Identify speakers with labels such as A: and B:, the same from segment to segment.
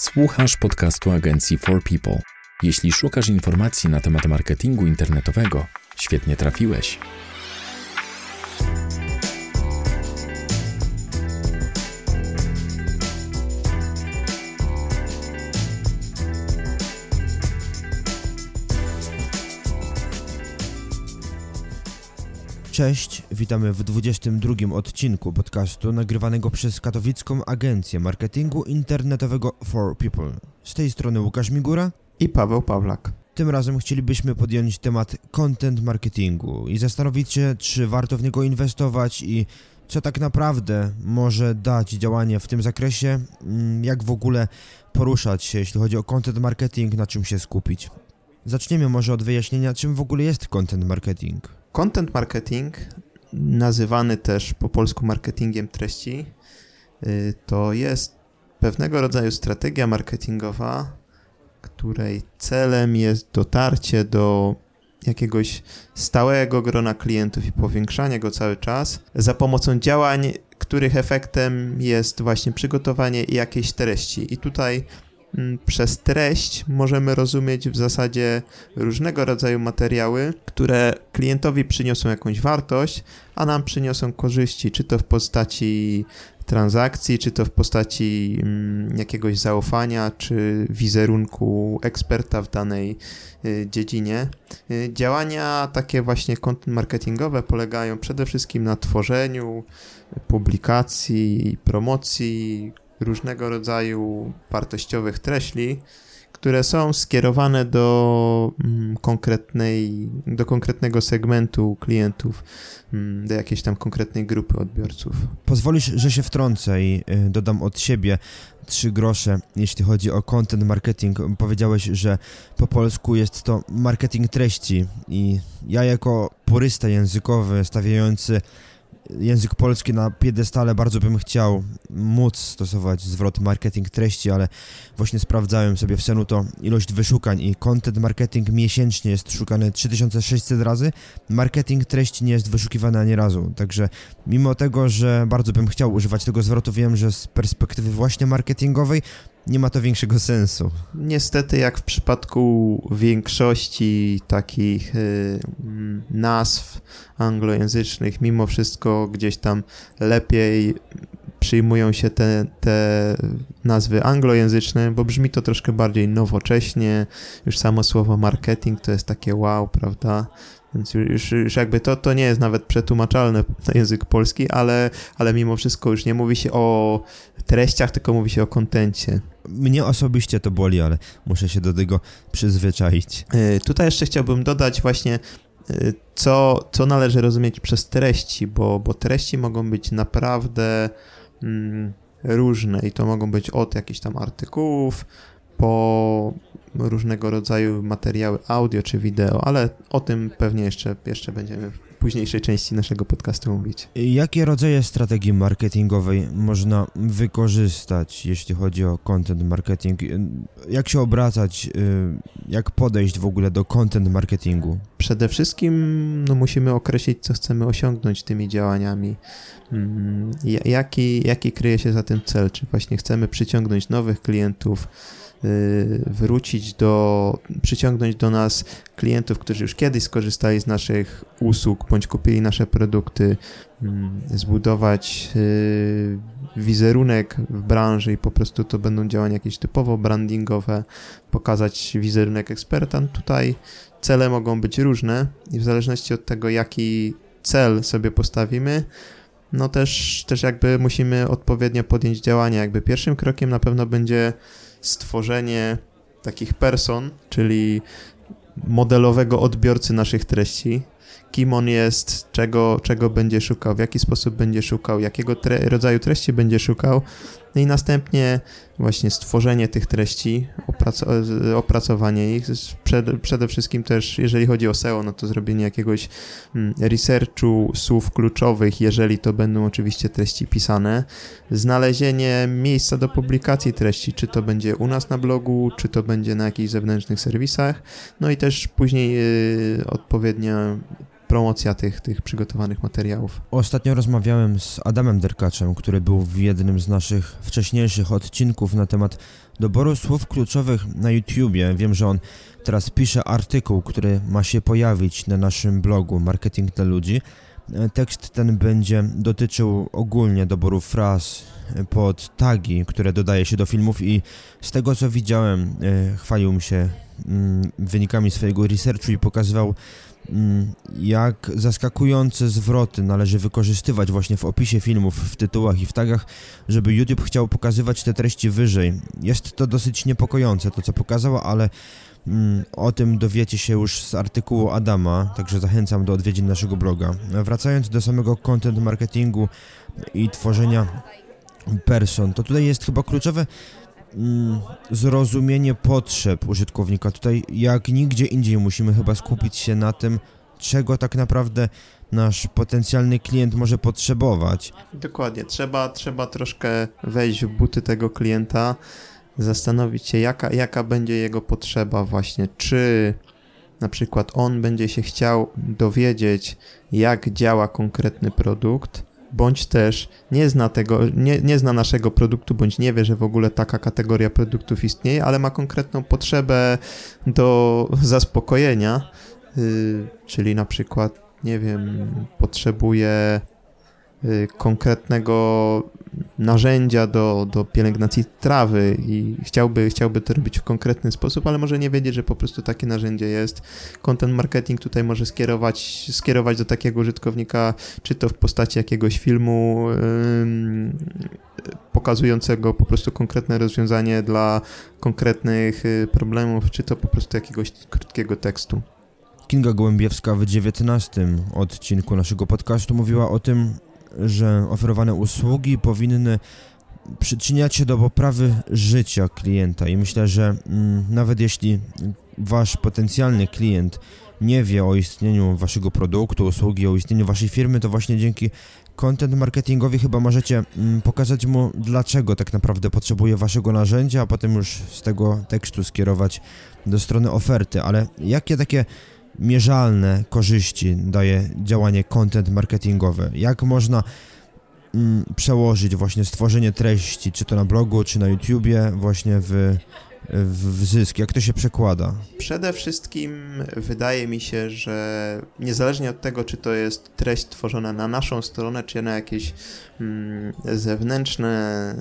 A: Słuchasz podcastu agencji For People. Jeśli szukasz informacji na temat marketingu internetowego, świetnie trafiłeś.
B: Cześć, witamy w 22 odcinku podcastu nagrywanego przez katowicką agencję marketingu internetowego For People. Z tej strony Łukasz Migura
C: i Paweł Pawlak.
B: Tym razem chcielibyśmy podjąć temat content marketingu i zastanowić się, czy warto w niego inwestować i co tak naprawdę może dać działanie w tym zakresie, mm, jak w ogóle poruszać się, jeśli chodzi o content marketing, na czym się skupić. Zaczniemy może od wyjaśnienia, czym w ogóle jest content marketing.
C: Content marketing, nazywany też po polsku marketingiem treści, y, to jest pewnego rodzaju strategia marketingowa, której celem jest dotarcie do jakiegoś stałego grona klientów i powiększanie go cały czas za pomocą działań, których efektem jest właśnie przygotowanie jakiejś treści. I tutaj przez treść możemy rozumieć w zasadzie różnego rodzaju materiały, które klientowi przyniosą jakąś wartość, a nam przyniosą korzyści, czy to w postaci transakcji, czy to w postaci mm, jakiegoś zaufania, czy wizerunku eksperta w danej y, dziedzinie. Y, działania takie właśnie content marketingowe polegają przede wszystkim na tworzeniu publikacji, promocji, różnego rodzaju wartościowych treści, które są skierowane do mm, konkretnej, do konkretnego segmentu klientów, mm, do jakiejś tam konkretnej grupy odbiorców.
B: Pozwolisz, że się wtrącę i y, dodam od siebie trzy grosze, jeśli chodzi o content marketing. Powiedziałeś, że po polsku jest to marketing treści i ja jako purysta językowy stawiający język polski na piedestale bardzo bym chciał móc stosować zwrot marketing treści, ale właśnie sprawdzałem sobie w Senu to ilość wyszukań i content marketing miesięcznie jest szukany 3600 razy, marketing treści nie jest wyszukiwany ani razu, także mimo tego, że bardzo bym chciał używać tego zwrotu, wiem, że z perspektywy właśnie marketingowej nie ma to większego sensu.
C: Niestety, jak w przypadku większości takich y, nazw anglojęzycznych, mimo wszystko gdzieś tam lepiej przyjmują się te, te nazwy anglojęzyczne, bo brzmi to troszkę bardziej nowocześnie. Już samo słowo marketing to jest takie wow, prawda? Więc już, już jakby to, to nie jest nawet przetłumaczalne na język polski, ale, ale mimo wszystko już nie mówi się o treściach, tylko mówi się o kontencie.
B: Mnie osobiście to boli, ale muszę się do tego przyzwyczaić.
C: Yy, tutaj jeszcze chciałbym dodać właśnie yy, co, co należy rozumieć przez treści, bo, bo treści mogą być naprawdę mm, różne i to mogą być od jakichś tam artykułów po różnego rodzaju materiały audio czy wideo, ale o tym pewnie jeszcze, jeszcze będziemy w późniejszej części naszego podcastu mówić.
B: Jakie rodzaje strategii marketingowej można wykorzystać, jeśli chodzi o content marketing? Jak się obracać, y, jak podejść w ogóle do content marketingu?
C: Przede wszystkim no, musimy określić, co chcemy osiągnąć tymi działaniami. Mm, jaki, jaki kryje się za tym cel? Czy właśnie chcemy przyciągnąć nowych klientów, wrócić do, przyciągnąć do nas klientów, którzy już kiedyś skorzystali z naszych usług bądź kupili nasze produkty, mm, zbudować y, wizerunek w branży i po prostu to będą działania jakieś typowo brandingowe, pokazać wizerunek eksperta. No tutaj cele mogą być różne i w zależności od tego, jaki cel sobie postawimy, no też, też jakby musimy odpowiednio podjąć działania. Jakby pierwszym krokiem na pewno będzie stworzenie takich person, czyli modelowego odbiorcy naszych treści, kim on jest, czego, czego będzie szukał, w jaki sposób będzie szukał, jakiego tre rodzaju treści będzie szukał, no i następnie właśnie stworzenie tych treści, oprac opracowanie ich, przede, wszystkim też, jeżeli chodzi o SEO, no to zrobienie jakiegoś mm, researchu słów kluczowych, jeżeli to będą oczywiście treści pisane, znalezienie miejsca do publikacji treści, czy to będzie u nas na blogu, czy to będzie na jakichś zewnętrznych serwisach, no i też później yy, odpowiednia promocja tych, tych przygotowanych materiałów.
B: Ostatnio rozmawiałem z Adamem Derkaczem, który był w jednym z naszych wcześniejszych odcinków na temat doboru słów kluczowych na YouTubie. Wiem, że on teraz pisze artykuł, który ma się pojawić na naszym blogu Marketing dla Ludzi. Tekst ten będzie dotyczył ogólnie doboru fraz pod tagi, które dodaje się do filmów i z tego co widziałem, e, chwalił się mm, wynikami swojego researchu i pokazywał jak zaskakujące zwroty należy wykorzystywać właśnie w opisie filmów, w tytułach i w tagach, żeby YouTube chciał pokazywać te treści wyżej. Jest to dosyć niepokojące to co pokazał, ale Mm, o tym dowiecie się już z artykułu Adama, także zachęcam do odwiedzin naszego bloga. Wracając do samego content marketingu i tworzenia person, to tutaj jest chyba kluczowe mm, zrozumienie potrzeb użytkownika. Tutaj jak nigdzie indziej musimy chyba skupić się na tym, czego tak naprawdę nasz potencjalny klient może potrzebować.
C: Dokładnie, trzeba, trzeba troszkę wejść w buty tego klienta, zastanowić się, jaka, jaka będzie jego potrzeba właśnie, czy na przykład on będzie się chciał dowiedzieć, jak działa konkretny produkt, bądź też nie zna tego, nie, nie zna naszego produktu, bądź nie wie, że w ogóle taka kategoria produktów istnieje, ale ma konkretną potrzebę do zaspokojenia, yy, czyli na przykład, nie wiem, potrzebuje konkretnego narzędzia do, do pielęgnacji trawy i chciałby, chciałby to robić w konkretny sposób, ale może nie wiedzieć, że po prostu takie narzędzie jest. Content marketing tutaj może skierować, skierować do takiego użytkownika, czy to w postaci jakiegoś filmu pokazującego po prostu konkretne rozwiązanie dla konkretnych y, problemów, czy to po prostu jakiegoś krótkiego tekstu.
B: Kinga Gołębiewska w 19 odcinku naszego podcastu mówiła o tym, że oferowane usługi powinny przyczyniać się do poprawy życia klienta i myślę, że mm, nawet jeśli wasz potencjalny klient nie wie o istnieniu waszego produktu, usługi, o istnieniu waszej firmy, to właśnie dzięki content marketingowi chyba możecie mm, pokazać mu, dlaczego tak naprawdę potrzebuje waszego narzędzia, a potem już z tego tekstu skierować do strony oferty. Ale jakie takie mierzalne korzyści daje działanie content marketingowe? Jak można mm, przełożyć właśnie stworzenie treści, czy to na blogu, czy na YouTubie, właśnie w, w, w zysk? Jak to się przekłada?
C: Przede wszystkim wydaje mi się, że niezależnie od tego, czy to jest treść tworzona na naszą stronę, czy na jakieś mm, zewnętrzne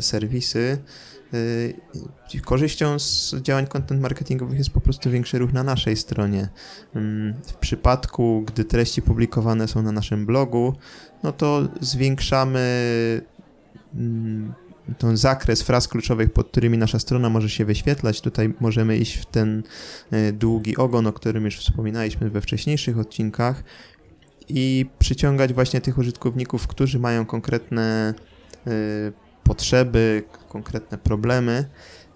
C: serwisy, Yy, korzyścią z działań content marketingowych jest po prostu większy ruch na naszej stronie. Mm, w przypadku, gdy treści publikowane są na naszym blogu, no to zwiększamy mm, ten zakres fraz kluczowych, pod którymi nasza strona może się wyświetlać. Tutaj możemy iść w ten y, długi ogon, o którym już wspominaliśmy we wcześniejszych odcinkach i przyciągać właśnie tych użytkowników, którzy mają konkretne y, potrzeby, konkretne problemy.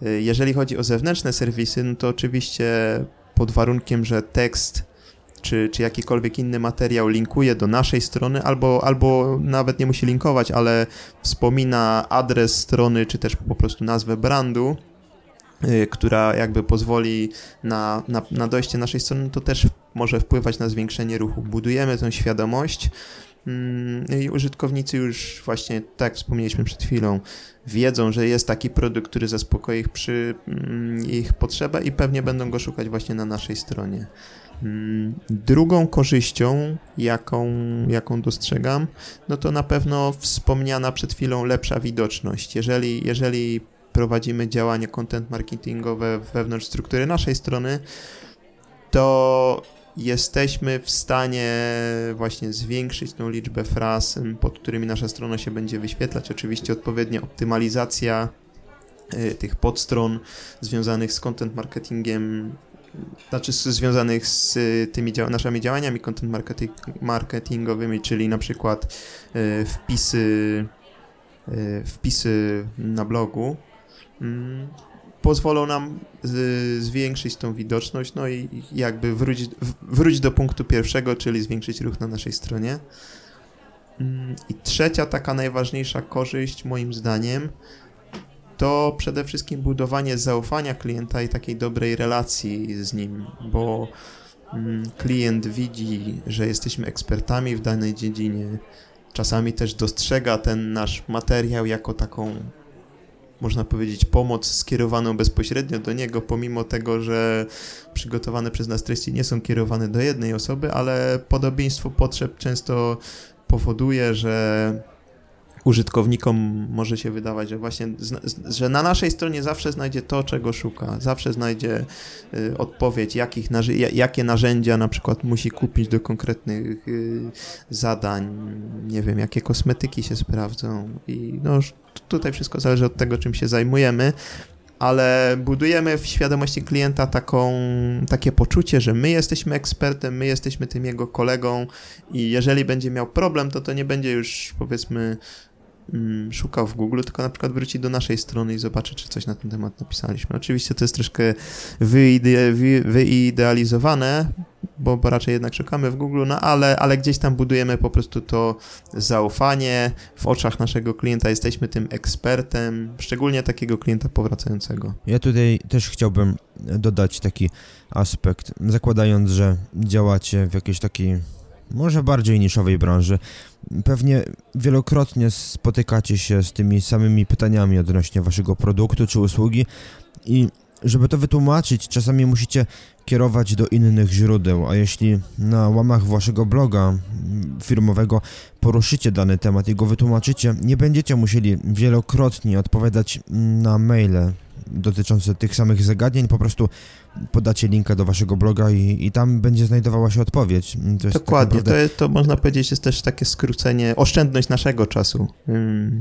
C: Y, jeżeli chodzi o zewnętrzne serwisy, no to oczywiście pod warunkiem, że tekst czy, czy jakikolwiek inny materiał linkuje do naszej strony, albo, albo nawet nie musi linkować, ale wspomina adres strony, czy też po prostu nazwę brandu, yy, która jakby pozwoli na, na, na dojście naszej strony, to też może wpływać na zwiększenie ruchu. Budujemy tę świadomość, I użytkownicy już właśnie, tak wspomnieliśmy przed chwilą, wiedzą, że jest taki produkt, który zaspokoi ich, przy, mm, ich potrzebę i pewnie będą go szukać właśnie na naszej stronie. Mm, drugą korzyścią, jaką, jaką dostrzegam, no to na pewno wspomniana przed chwilą lepsza widoczność. Jeżeli, jeżeli prowadzimy działanie content marketingowe wewnątrz struktury naszej strony, to jesteśmy w stanie właśnie zwiększyć tą liczbę fraz, pod którymi nasza strona się będzie wyświetlać. Oczywiście odpowiednia optymalizacja y, tych podstron związanych z content marketingiem, znaczy związanych z y, tymi dzia naszymi działaniami content marketing marketingowymi, czyli na przykład y, wpisy, wpisy na blogu mm, pozwolą nam zwiększyć tą widoczność, no i jakby wrócić, wrócić do punktu pierwszego, czyli zwiększyć ruch na naszej stronie. Mm, I trzecia, taka najważniejsza korzyść, moim zdaniem, to przede wszystkim budowanie zaufania klienta i takiej dobrej relacji z nim, bo mm, klient widzi, że jesteśmy ekspertami w danej dziedzinie, czasami też dostrzega ten nasz materiał jako taką można powiedzieć, pomoc skierowaną bezpośrednio do niego, pomimo tego, że przygotowane przez nas treści nie są kierowane do jednej osoby, ale podobieństwo potrzeb często powoduje, że użytkownikom może się wydawać, że właśnie, że na naszej stronie zawsze znajdzie to, czego szuka, zawsze znajdzie y, odpowiedź, jakich, jakie narzędzia na przykład musi kupić do konkretnych y, zadań, nie wiem, jakie kosmetyki się sprawdzą i no tutaj wszystko zależy od tego, czym się zajmujemy, ale budujemy w świadomości klienta taką, takie poczucie, że my jesteśmy ekspertem, my jesteśmy tym jego kolegą i jeżeli będzie miał problem, to to nie będzie już powiedzmy mm, szukał w Google, tylko na przykład wróci do naszej strony i zobaczy, czy coś na ten temat napisaliśmy. Oczywiście to jest troszkę wyide wyidealizowane, bo, bo raczej jednak szukamy w Google, no ale, ale gdzieś tam budujemy po prostu to zaufanie. W oczach naszego klienta jesteśmy tym ekspertem, szczególnie takiego klienta powracającego.
B: Ja tutaj też chciałbym dodać taki aspekt, zakładając, że działacie w jakiejś takiej może bardziej niszowej branży. Pewnie wielokrotnie spotykacie się z tymi samymi pytaniami odnośnie waszego produktu czy usługi i żeby to wytłumaczyć, czasami musicie kierować do innych źródeł, a jeśli na łamach waszego bloga firmowego poruszycie dany temat i go wytłumaczycie, nie będziecie musieli wielokrotnie odpowiadać na maile dotyczące tych samych zagadnień, po prostu podacie linka do waszego bloga i, i tam będzie znajdowała się odpowiedź.
C: To Dokładnie, tak naprawdę... to, to można powiedzieć jest też takie skrócenie, oszczędność naszego czasu.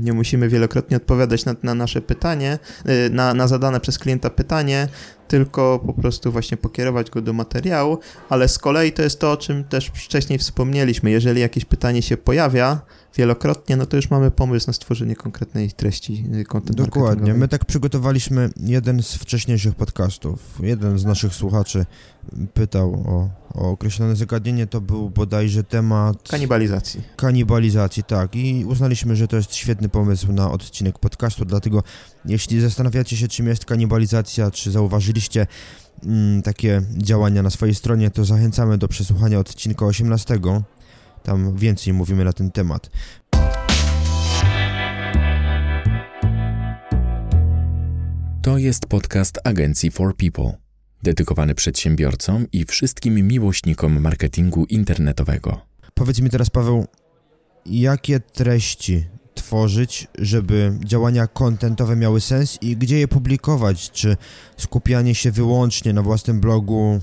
C: Nie musimy wielokrotnie odpowiadać na, na nasze pytanie, y, na, na zadane przez klienta pytanie, tylko po prostu właśnie pokierować go do materiału, ale z kolei to jest to, o czym też wcześniej wspomnieliśmy. Jeżeli jakieś pytanie się pojawia, wielokrotnie, no to już mamy pomysł na stworzenie konkretnej treści y, content
B: Dokładnie. My tak przygotowaliśmy jeden z wcześniejszych podcastów. Jeden z naszych słuchaczy pytał o, o określone zagadnienie, to był bodajże temat...
C: Kanibalizacji.
B: Kanibalizacji, tak. I uznaliśmy, że to jest świetny pomysł na odcinek podcastu, dlatego jeśli zastanawiacie się, czym jest kanibalizacja, czy zauważyliście mm, takie działania na swojej stronie, to zachęcamy do przesłuchania odcinka 18 tam więcej mówimy na ten temat.
A: To jest podcast agencji For People, dedykowany przedsiębiorcom i wszystkim miłośnikom marketingu internetowego.
B: Powiedz mi teraz, Paweł, jakie treści tworzyć, żeby działania kontentowe miały sens i gdzie je publikować? Czy skupianie się wyłącznie na własnym blogu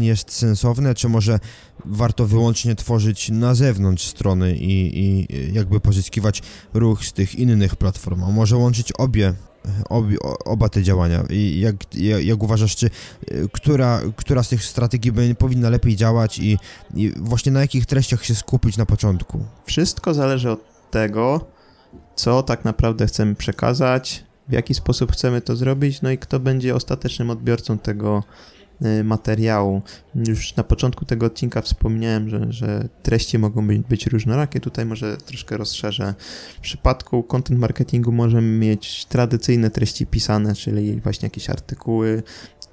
B: jest sensowne, czy może warto wyłącznie tworzyć na zewnątrz strony i, i jakby pozyskiwać ruch z tych innych platform, a może łączyć obie Obie, oba te działania. I jak, jak, uważasz, czy która, która z tych strategii powinna lepiej działać i, i, właśnie na jakich treściach się skupić na początku?
C: Wszystko zależy od tego, co tak naprawdę chcemy przekazać, w jaki sposób chcemy to zrobić, no i kto będzie ostatecznym odbiorcą tego y, materiału. Już na początku tego odcinka wspomniałem, że, że treści mogą być, być różnorakie. Tutaj może troszkę rozszerzę. W przypadku content marketingu możemy mieć tradycyjne treści pisane, czyli właśnie jakieś artykuły,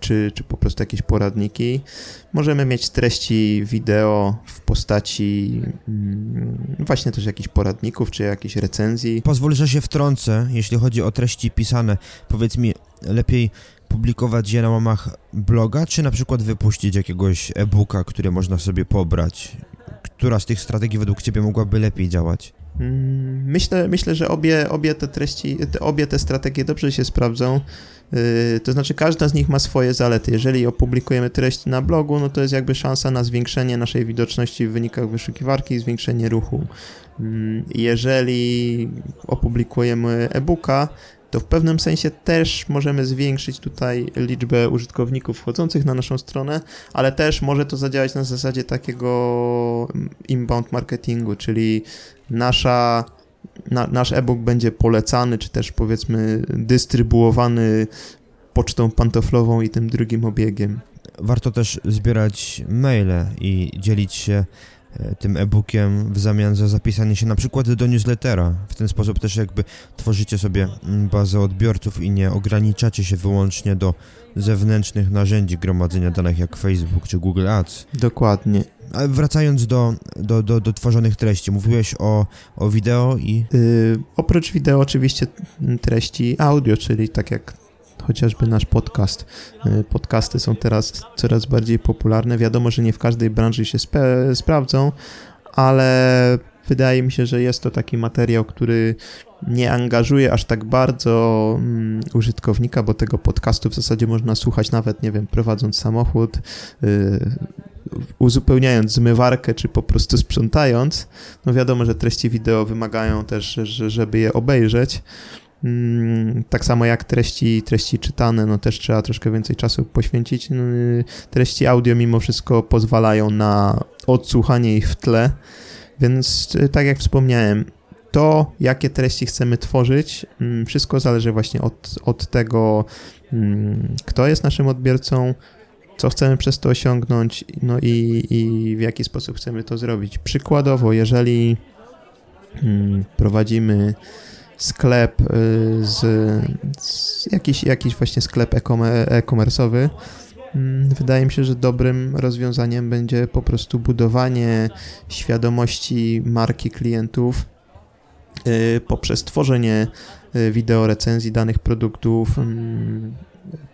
C: czy, czy po prostu jakieś poradniki. Możemy mieć treści wideo w postaci mm, właśnie też jakichś poradników, czy jakichś recenzji.
B: Pozwól, że się wtrącę, jeśli chodzi o treści pisane. Powiedz mi, lepiej publikować je na łamach bloga, czy na przykład wypuścić jakiegoś e-booka, który można sobie pobrać? Która z tych strategii według Ciebie mogłaby lepiej działać?
C: Mm, myślę, myślę że obie, obie te treści, obie te strategie dobrze się sprawdzą. Yy, to znaczy, każda z nich ma swoje zalety. Jeżeli opublikujemy treści na blogu, no to jest jakby szansa na zwiększenie naszej widoczności w wynikach wyszukiwarki i zwiększenie ruchu. Yy, jeżeli opublikujemy e-booka, to w pewnym sensie też możemy zwiększyć tutaj liczbę użytkowników wchodzących na naszą stronę, ale też może to zadziałać na zasadzie takiego inbound marketingu, czyli nasza na, nasz e-book będzie polecany, czy też powiedzmy dystrybuowany pocztą pantoflową i tym drugim obiegiem.
B: Warto też zbierać maile i dzielić się e, tym e-bookiem w zamian za zapisanie się na przykład do newslettera. W ten sposób też jakby tworzycie sobie mm, bazę odbiorców i nie ograniczacie się wyłącznie do zewnętrznych narzędzi gromadzenia danych jak Facebook czy Google Ads.
C: Dokładnie.
B: Ale wracając do, do, do, do tworzonych treści, mówiłeś o, o wideo i...
C: Yy, oprócz wideo oczywiście treści audio, czyli tak jak chociażby nasz podcast. Yy, podcasty są teraz coraz bardziej popularne. Wiadomo, że nie w każdej branży się spe- sprawdzą, ale wydaje mi się, że jest to taki materiał, który nie angażuje aż tak bardzo mm, użytkownika, bo tego podcastu w zasadzie można słuchać nawet, nie wiem, prowadząc samochód, yy, uzupełniając zmywarkę, czy po prostu sprzątając. No wiadomo, że treści wideo wymagają też, że, żeby je obejrzeć. Mm, tak samo jak treści, treści czytane, no też trzeba troszkę więcej czasu poświęcić. No, treści audio mimo wszystko pozwalają na odsłuchanie ich w tle, więc y, tak jak wspomniałem, to jakie treści chcemy tworzyć, mm, wszystko zależy właśnie od, od tego, mm, kto jest naszym odbiorcą, co chcemy przez to osiągnąć, no i, i w jaki sposób chcemy to zrobić. Przykładowo, jeżeli hmm, prowadzimy sklep y, z, z jakiś, jakiś właśnie sklep e-commerce'owy, hmm, Wydaje mi się, że dobrym rozwiązaniem będzie po prostu budowanie świadomości marki klientów y, poprzez tworzenie y, wideo recenzji danych produktów, hmm,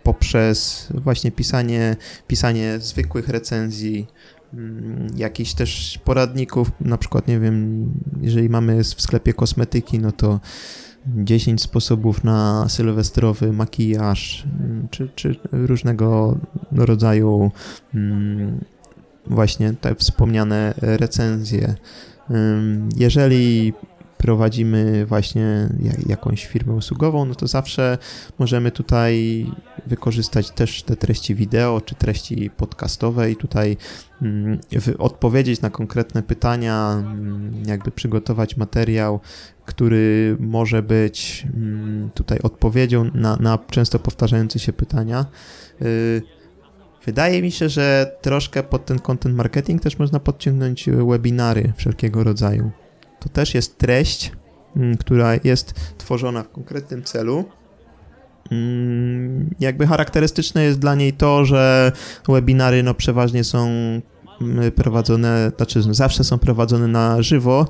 C: poprzez właśnie pisanie, pisanie zwykłych recenzji, mm, jakichś też poradników, na przykład, nie wiem, jeżeli mamy w sklepie kosmetyki, no to 10 sposobów na sylwestrowy makijaż, mm, czy, czy różnego rodzaju mm, właśnie te wspomniane recenzje. Jeżeli prowadzimy właśnie jakąś firmę usługową, no to zawsze możemy tutaj wykorzystać też te treści wideo czy treści podcastowe i tutaj mm, odpowiedzieć na konkretne pytania, mm, jakby przygotować materiał, który może być mm, tutaj odpowiedzią na, na często powtarzające się pytania. Y, wydaje mi się, że troszkę pod ten content marketing też można podciągnąć webinary wszelkiego rodzaju. To też jest treść, mm, która jest tworzona w konkretnym celu. Mm, jakby charakterystyczne jest dla niej to, że webinary no przeważnie są mm, prowadzone, znaczy zawsze są prowadzone na żywo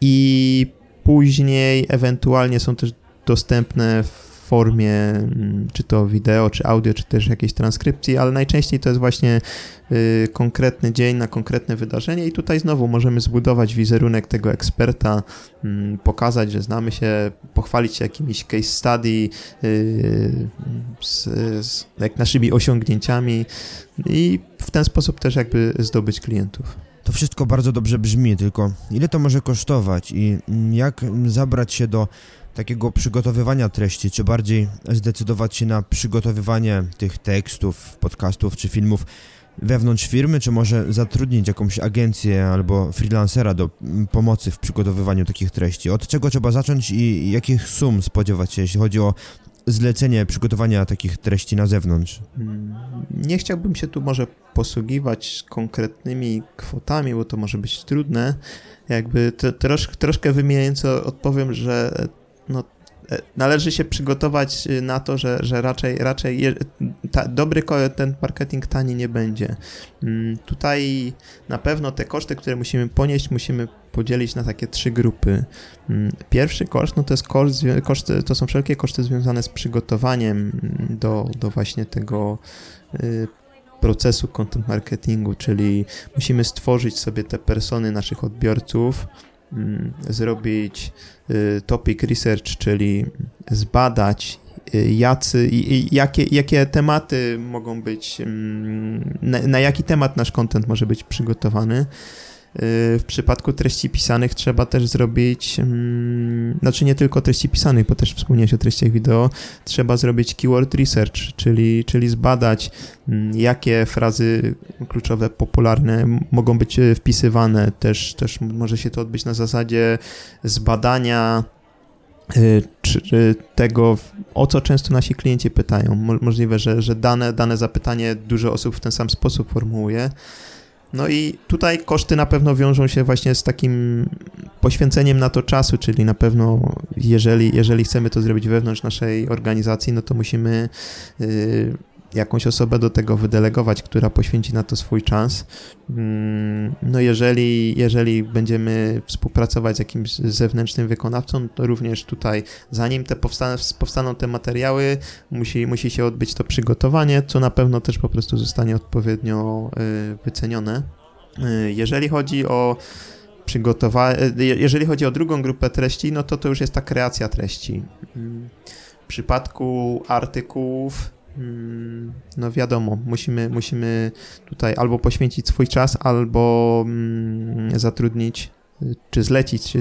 C: i później ewentualnie są też dostępne w formie mm, czy to wideo, czy audio, czy też jakiejś transkrypcji, ale najczęściej to jest właśnie y, konkretny dzień na konkretne wydarzenie i tutaj znowu możemy zbudować wizerunek tego eksperta, y, pokazać, że znamy się, pochwalić się jakimiś case study y, z, z jak naszymi osiągnięciami i w ten sposób też jakby zdobyć klientów.
B: To wszystko bardzo dobrze brzmi, tylko ile to może kosztować i jak zabrać się do takiego przygotowywania treści, czy bardziej zdecydować się na przygotowywanie tych tekstów, podcastów czy filmów wewnątrz firmy, czy może zatrudnić jakąś agencję albo freelancera do pomocy w przygotowywaniu takich treści? Od czego trzeba zacząć i jakich sum spodziewać się, jeśli chodzi o zlecenie przygotowania takich treści na zewnątrz? Hmm,
C: nie chciałbym się tu może posługiwać konkretnymi kwotami, bo to może być trudne. Jakby trosz, troszkę wymieniająco odpowiem, że no, e, należy się przygotować y, na to, że, że raczej, raczej ta, dobry ten marketing tani nie będzie. Mm, tutaj na pewno te koszty, które musimy ponieść, musimy podzielić na takie trzy grupy. Mm, pierwszy koszt, no to jest koszt, to są wszelkie koszty związane z przygotowaniem mm, do, do właśnie tego y, procesu content marketingu, czyli musimy stworzyć sobie te persony naszych odbiorców, zrobić y, topic research, czyli zbadać y, jacy, jakie, jakie tematy mogą być, mm, na, na jaki temat nasz content może być przygotowany. Y, w przypadku treści pisanych trzeba też zrobić, mm, znaczy nie tylko treści pisanych, bo też wspomniałeś o treściach wideo, trzeba zrobić keyword research, czyli, czyli zbadać, mm, jakie frazy kluczowe, popularne mogą być y, wpisywane. Też, też może się to odbyć na zasadzie zbadania y, czy tego, o co często nasi klienci pytają. Możliwe, że, że dane, dane zapytanie dużo osób w ten sam sposób formułuje No i tutaj koszty na pewno wiążą się właśnie z takim poświęceniem na to czasu, czyli na pewno jeżeli, jeżeli chcemy to zrobić wewnątrz naszej organizacji, no to musimy y, jakąś osobę do tego wydelegować, która poświęci na to swój czas. Mm, no jeżeli, jeżeli będziemy współpracować z jakimś zewnętrznym wykonawcą, to również tutaj, zanim te powstaną, te materiały, musi, musi się odbyć to przygotowanie, co na pewno też po prostu zostanie odpowiednio y, wycenione. Y, jeżeli chodzi o przygotowanie, jeżeli chodzi o drugą grupę treści, no to to już jest ta kreacja treści. Mm, w przypadku artykułów no wiadomo, musimy, musimy tutaj albo poświęcić swój czas, albo mm, zatrudnić czy zlecić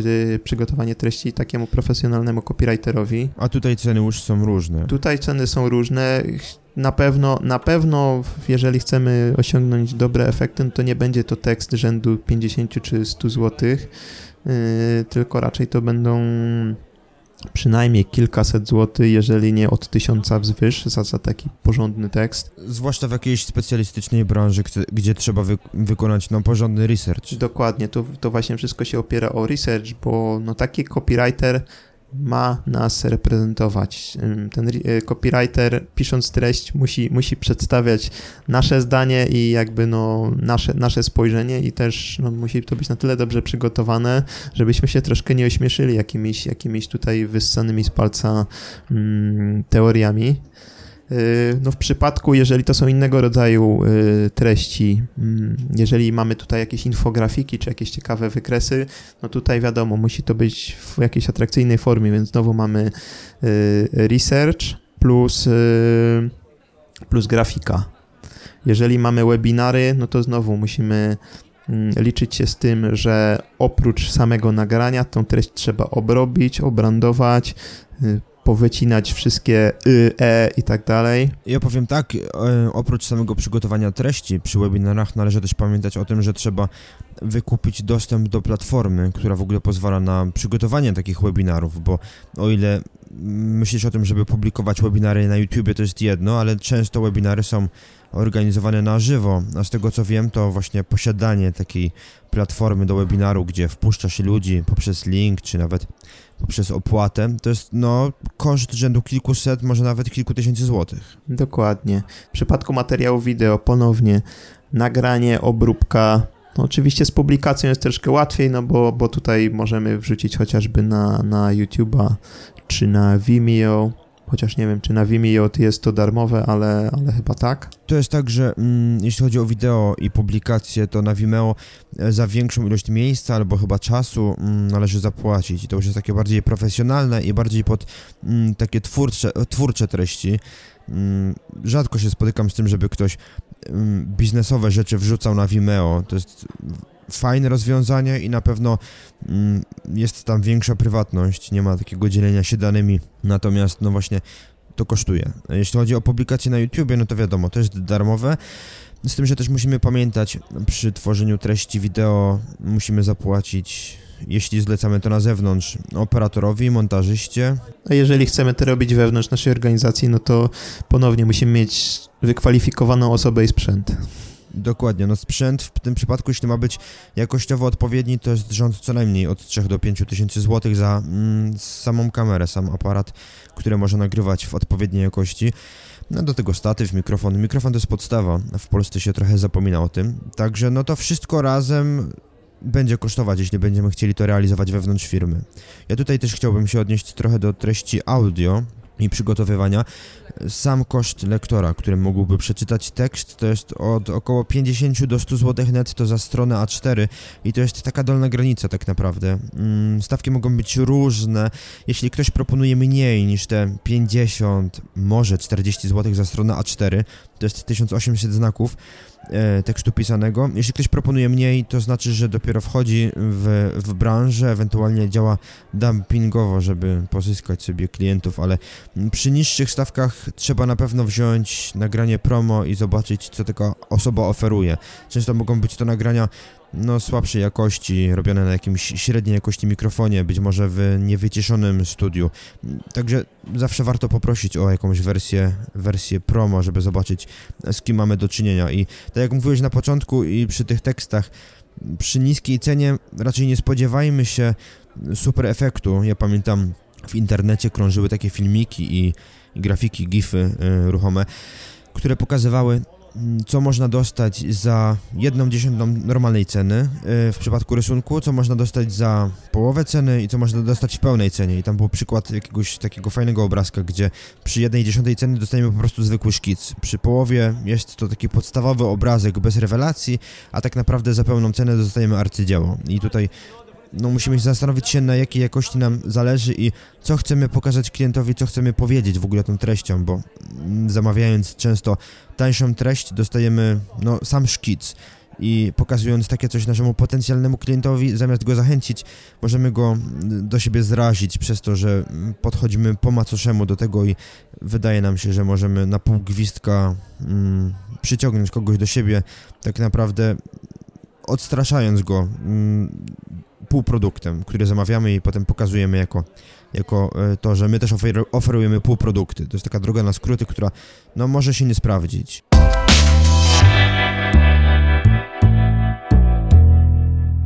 C: przygotowanie treści takiemu profesjonalnemu copywriterowi.
B: A tutaj ceny już są różne.
C: Tutaj ceny są różne. Na pewno, na pewno, jeżeli chcemy osiągnąć dobre efekty, no to nie będzie to tekst rzędu 50 czy 100 zł, yy, tylko raczej to będą przynajmniej kilkaset złotych, jeżeli nie od tysiąca wzwyż za, za taki porządny tekst.
B: Zwłaszcza w jakiejś specjalistycznej branży, gdzie, gdzie trzeba wy, wykonać no, porządny research.
C: Dokładnie, to, to właśnie wszystko się opiera o research, bo no, taki copywriter ma nas reprezentować. Ten e, copywriter, pisząc treść, musi, musi przedstawiać nasze zdanie i jakby no, nasze, nasze spojrzenie i też no, musi to być na tyle dobrze przygotowane, żebyśmy się troszkę nie ośmieszyli jakimiś, jakimiś tutaj wyssanymi z palca mm, teoriami. Y, no w przypadku, jeżeli to są innego rodzaju y, treści, mm, jeżeli mamy tutaj jakieś infografiki czy jakieś ciekawe wykresy, no tutaj wiadomo, musi to być w jakiejś atrakcyjnej formie, więc znowu mamy y, research plus, plus grafika. Jeżeli mamy webinary, no to znowu musimy mm, liczyć się z tym, że oprócz samego nagrania tą treść trzeba obrobić, obrandować, powycinać wszystkie y, e i tak dalej.
B: Ja powiem tak, e, oprócz samego przygotowania treści przy webinarach należy też pamiętać o tym, że trzeba wykupić dostęp do platformy, która w ogóle pozwala na przygotowanie takich webinarów, bo o ile myślisz o tym, żeby publikować webinary na YouTube, to jest jedno, ale często webinary są organizowane na żywo, a z tego co wiem, to właśnie posiadanie takiej platformy do webinaru, gdzie wpuszcza się ludzi poprzez link, czy nawet poprzez opłatę, to jest no koszt rzędu kilkuset, może nawet kilku tysięcy złotych.
C: Dokładnie. W przypadku materiału wideo ponownie nagranie, obróbka, no oczywiście z publikacją jest troszkę łatwiej, no bo, bo tutaj możemy wrzucić chociażby na, na YouTube'a czy na Vimeo Chociaż nie wiem, czy na Vimeo jest to darmowe, ale, ale chyba tak.
B: To jest tak, że mm, jeśli chodzi o wideo i publikacje, to na Vimeo e, za większą ilość miejsca albo chyba czasu mm, należy zapłacić. I to już jest takie bardziej profesjonalne i bardziej pod mm, takie twórcze, twórcze treści. Mm, rzadko się spotykam z tym, żeby ktoś mm, biznesowe rzeczy wrzucał na Vimeo. To jest fajne rozwiązanie i na pewno mm, jest tam większa prywatność, nie ma takiego dzielenia się danymi, natomiast no właśnie to kosztuje. Jeśli chodzi o publikację na YouTube, no to wiadomo, to jest darmowe, z tym, że też musimy pamiętać, przy tworzeniu treści wideo musimy zapłacić, jeśli zlecamy to na zewnątrz, operatorowi, montażyście.
C: A jeżeli chcemy to robić wewnątrz naszej organizacji, no to ponownie musimy mieć wykwalifikowaną osobę i sprzęt.
B: Dokładnie, no sprzęt w tym przypadku, jeśli ma być jakościowo odpowiedni, to jest rząd co najmniej od 3 do 5 tysięcy złotych za mm, samą kamerę, sam aparat, który może nagrywać w odpowiedniej jakości. No do tego statyw, mikrofon. Mikrofon to jest podstawa, w Polsce się trochę zapomina o tym, także no to wszystko razem będzie kosztować, jeśli będziemy chcieli to realizować wewnątrz firmy. Ja tutaj też chciałbym się odnieść trochę do treści audio, i przygotowywania. Sam koszt lektora, który mógłby przeczytać tekst, to jest od około 50 do 100 zł netto za stronę A4 i to jest taka dolna granica tak naprawdę. Mm, stawki mogą być różne. Jeśli ktoś proponuje mniej niż te 50, może 40 zł za stronę A4, to jest 1800 znaków, E, tekstu pisanego. Jeśli ktoś proponuje mniej, to znaczy, że dopiero wchodzi w, w branżę, ewentualnie działa dumpingowo, żeby pozyskać sobie klientów, ale przy niższych stawkach trzeba na pewno wziąć nagranie promo i zobaczyć, co taka osoba oferuje. Często mogą być to nagrania no, słabszej jakości, robione na jakimś średniej jakości mikrofonie, być może w niewyciszonym studiu. Także zawsze warto poprosić o jakąś wersję, wersję promo, żeby zobaczyć, z kim mamy do czynienia. I tak jak mówiłeś na początku i przy tych tekstach, przy niskiej cenie raczej nie spodziewajmy się super efektu. Ja pamiętam, w internecie krążyły takie filmiki i, i grafiki, gify y, ruchome, które pokazywały co można dostać za jedną dziesiątą normalnej ceny y, w przypadku rysunku, co można dostać za połowę ceny i co można dostać w pełnej cenie. I tam był przykład jakiegoś takiego fajnego obrazka, gdzie przy jednej dziesiątej ceny dostajemy po prostu zwykły szkic. Przy połowie jest to taki podstawowy obrazek bez rewelacji, a tak naprawdę za pełną cenę dostajemy arcydzieło. I tutaj no musimy zastanowić się na jakiej jakości nam zależy i co chcemy pokazać klientowi, co chcemy powiedzieć w ogóle tą treścią, bo zamawiając często tańszą treść dostajemy no sam szkic. I pokazując takie coś naszemu potencjalnemu klientowi, zamiast go zachęcić, możemy go do siebie zrazić przez to, że podchodzimy po macoszemu do tego i wydaje nam się, że możemy na pół gwizdka mm, przyciągnąć kogoś do siebie, tak naprawdę odstraszając go mm, półproduktem, który zamawiamy i potem pokazujemy jako, jako e, to, że my też ofer oferujemy półprodukty. To jest taka droga na skróty, która no, może się nie sprawdzić.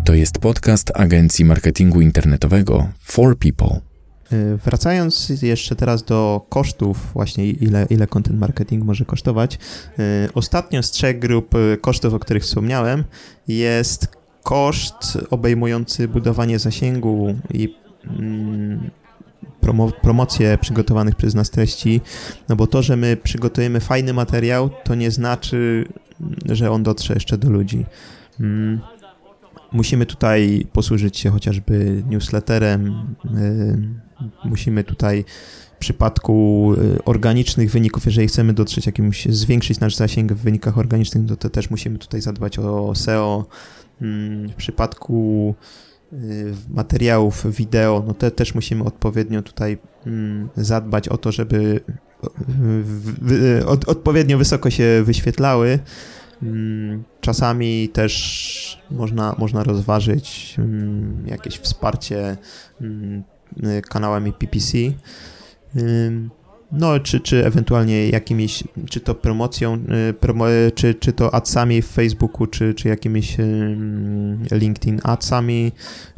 A: To jest podcast agencji marketingu internetowego For People.
C: E, wracając jeszcze teraz do kosztów, właśnie ile, ile content marketing może kosztować. E, ostatnio z trzech grup kosztów, o których wspomniałem, jest koszt obejmujący budowanie zasięgu i mm, promo promocję przygotowanych przez nas treści, no bo to, że my przygotujemy fajny materiał, to nie znaczy, że on dotrze jeszcze do ludzi. Mm, musimy tutaj posłużyć się chociażby newsletterem, y, musimy tutaj w przypadku y, organicznych wyników, jeżeli chcemy dotrzeć jakimś, zwiększyć nasz zasięg w wynikach organicznych, to, to też musimy tutaj zadbać o SEO, Mm, w przypadku y, materiałów wideo, no te też musimy odpowiednio tutaj mm, zadbać o to, żeby odpowiednio wysoko się wyświetlały. Mm, czasami też można, można rozważyć jakieś wsparcie kanałami PPC. No, czy, czy ewentualnie jakimiś, czy to promocją, y, promo, czy, czy to adsami w Facebooku, czy, czy jakimiś LinkedIn adsami,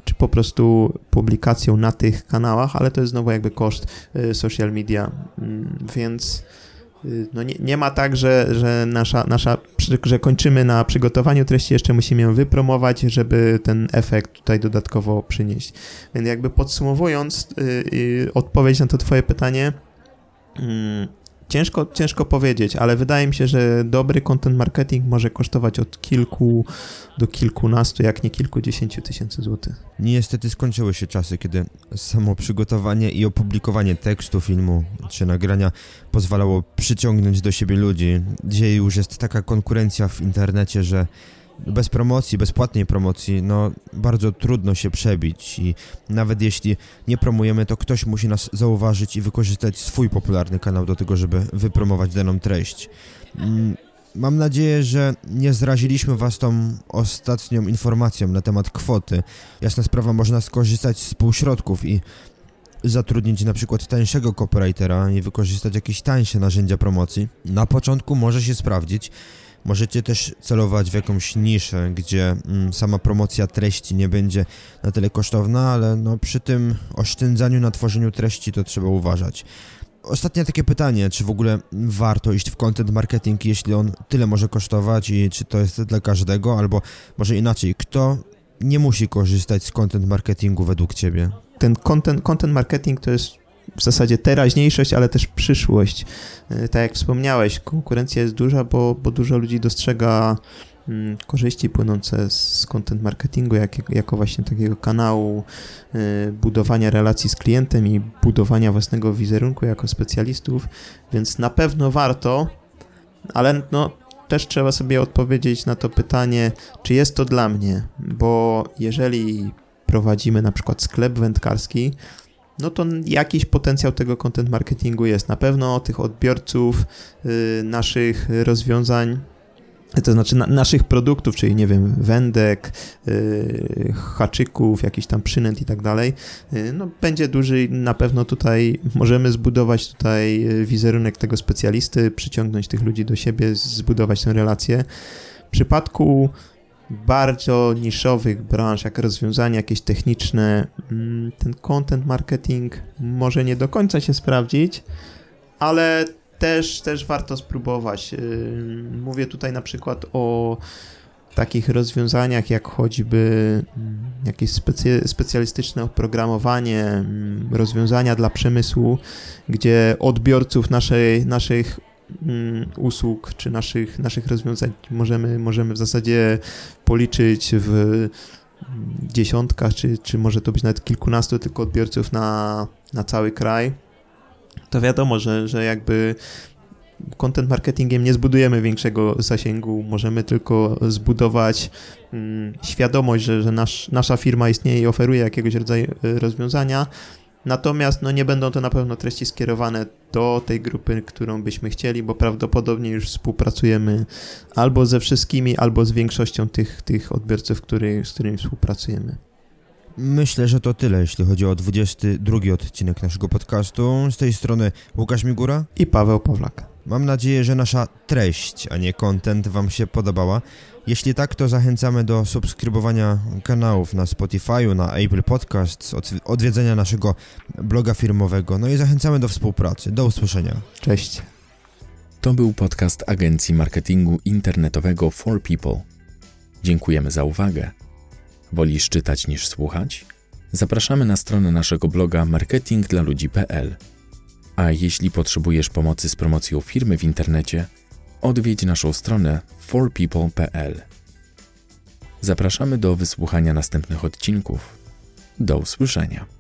C: czy po prostu publikacją na tych kanałach, ale to jest znowu jakby koszt y, social media, mm, więc y, no nie, nie ma tak, że, że nasza, nasza, że kończymy na przygotowaniu treści, jeszcze musimy ją wypromować, żeby ten efekt tutaj dodatkowo przynieść. Więc jakby podsumowując odpowiedź na to twoje pytanie, Mm, ciężko, ciężko powiedzieć, ale wydaje mi się, że dobry content marketing może kosztować od kilku do kilkunastu, jak nie kilkudziesięciu tysięcy złotych.
B: Niestety skończyły się czasy, kiedy samo przygotowanie i opublikowanie tekstu, filmu czy nagrania pozwalało przyciągnąć do siebie ludzi. Dzisiaj już jest taka konkurencja w internecie, że bez promocji, bezpłatnej promocji, no bardzo trudno się przebić i nawet jeśli nie promujemy, to ktoś musi nas zauważyć i wykorzystać swój popularny kanał do tego, żeby wypromować daną treść. Mm, mam nadzieję, że nie zraziliśmy Was tą ostatnią informacją na temat kwoty. Jasna sprawa, można skorzystać z półśrodków i zatrudnić na przykład tańszego copywritera i wykorzystać jakieś tańsze narzędzia promocji. Na początku może się sprawdzić, Możecie też celować w jakąś niszę, gdzie mm, sama promocja treści nie będzie na tyle kosztowna, ale no, przy tym oszczędzaniu na tworzeniu treści to trzeba uważać. Ostatnie takie pytanie, czy w ogóle warto iść w content marketing, jeśli on tyle może kosztować i czy to jest dla każdego, albo może inaczej, kto nie musi korzystać z content marketingu według Ciebie?
C: Ten content, content marketing to jest w zasadzie teraźniejszość, ale też przyszłość. E, tak jak wspomniałeś, konkurencja jest duża, bo, bo dużo ludzi dostrzega mm, korzyści płynące z content marketingu, jak, jako właśnie takiego kanału y, budowania relacji z klientem i budowania własnego wizerunku jako specjalistów, więc na pewno warto, ale no, też trzeba sobie odpowiedzieć na to pytanie, czy jest to dla mnie, bo jeżeli prowadzimy na przykład sklep wędkarski, no to jakiś potencjał tego content marketingu jest. Na pewno tych odbiorców y, naszych rozwiązań to znaczy na, naszych produktów, czyli nie wiem, wędek, yy, haczyków, jakiś tam przynęt i tak dalej, yy, no będzie duży na pewno tutaj możemy zbudować tutaj wizerunek tego specjalisty, przyciągnąć tych ludzi do siebie, zbudować tę relację. W przypadku bardzo niszowych branż, jak rozwiązania jakieś techniczne, mm, ten content marketing może nie do końca się sprawdzić, ale też, też warto spróbować. Mówię tutaj na przykład o takich rozwiązaniach jak choćby mm, jakieś specy, specjalistyczne oprogramowanie, mm, rozwiązania dla przemysłu, gdzie odbiorców naszej, naszych usług czy naszych, naszych rozwiązań. Możemy, możemy w zasadzie policzyć w dziesiątkach, czy, czy może to być nawet kilkunastu tylko odbiorców na, na cały kraj. To wiadomo, że, że jakby content marketingiem nie zbudujemy większego zasięgu, możemy tylko zbudować mm, świadomość, że, że nasz, nasza firma istnieje i oferuje jakiegoś rodzaju y, rozwiązania. Natomiast no, nie będą to na pewno treści skierowane do tej grupy, którą byśmy chcieli, bo prawdopodobnie już współpracujemy albo ze wszystkimi, albo z większością tych, tych odbiorców, który, z którymi współpracujemy.
B: Myślę, że to tyle, jeśli chodzi o 22 odcinek naszego podcastu. Z tej strony Łukasz Migura
C: i Paweł Pawlak.
B: Mam nadzieję, że nasza treść, a nie content Wam się podobała. Jeśli tak, to zachęcamy do subskrybowania kanałów na Spotify'u, na Apple Podcasts, odwiedzenia naszego bloga firmowego, no i zachęcamy do współpracy. Do usłyszenia.
C: Cześć.
A: To był podcast agencji marketingu internetowego For People. Dziękujemy za uwagę. Wolisz czytać niż słuchać? Zapraszamy na stronę naszego bloga marketingdlaludzi.pl. A jeśli potrzebujesz pomocy z promocją firmy w internecie, odwiedź naszą stronę forpeople.pl. Zapraszamy do wysłuchania następnych odcinków. Do usłyszenia.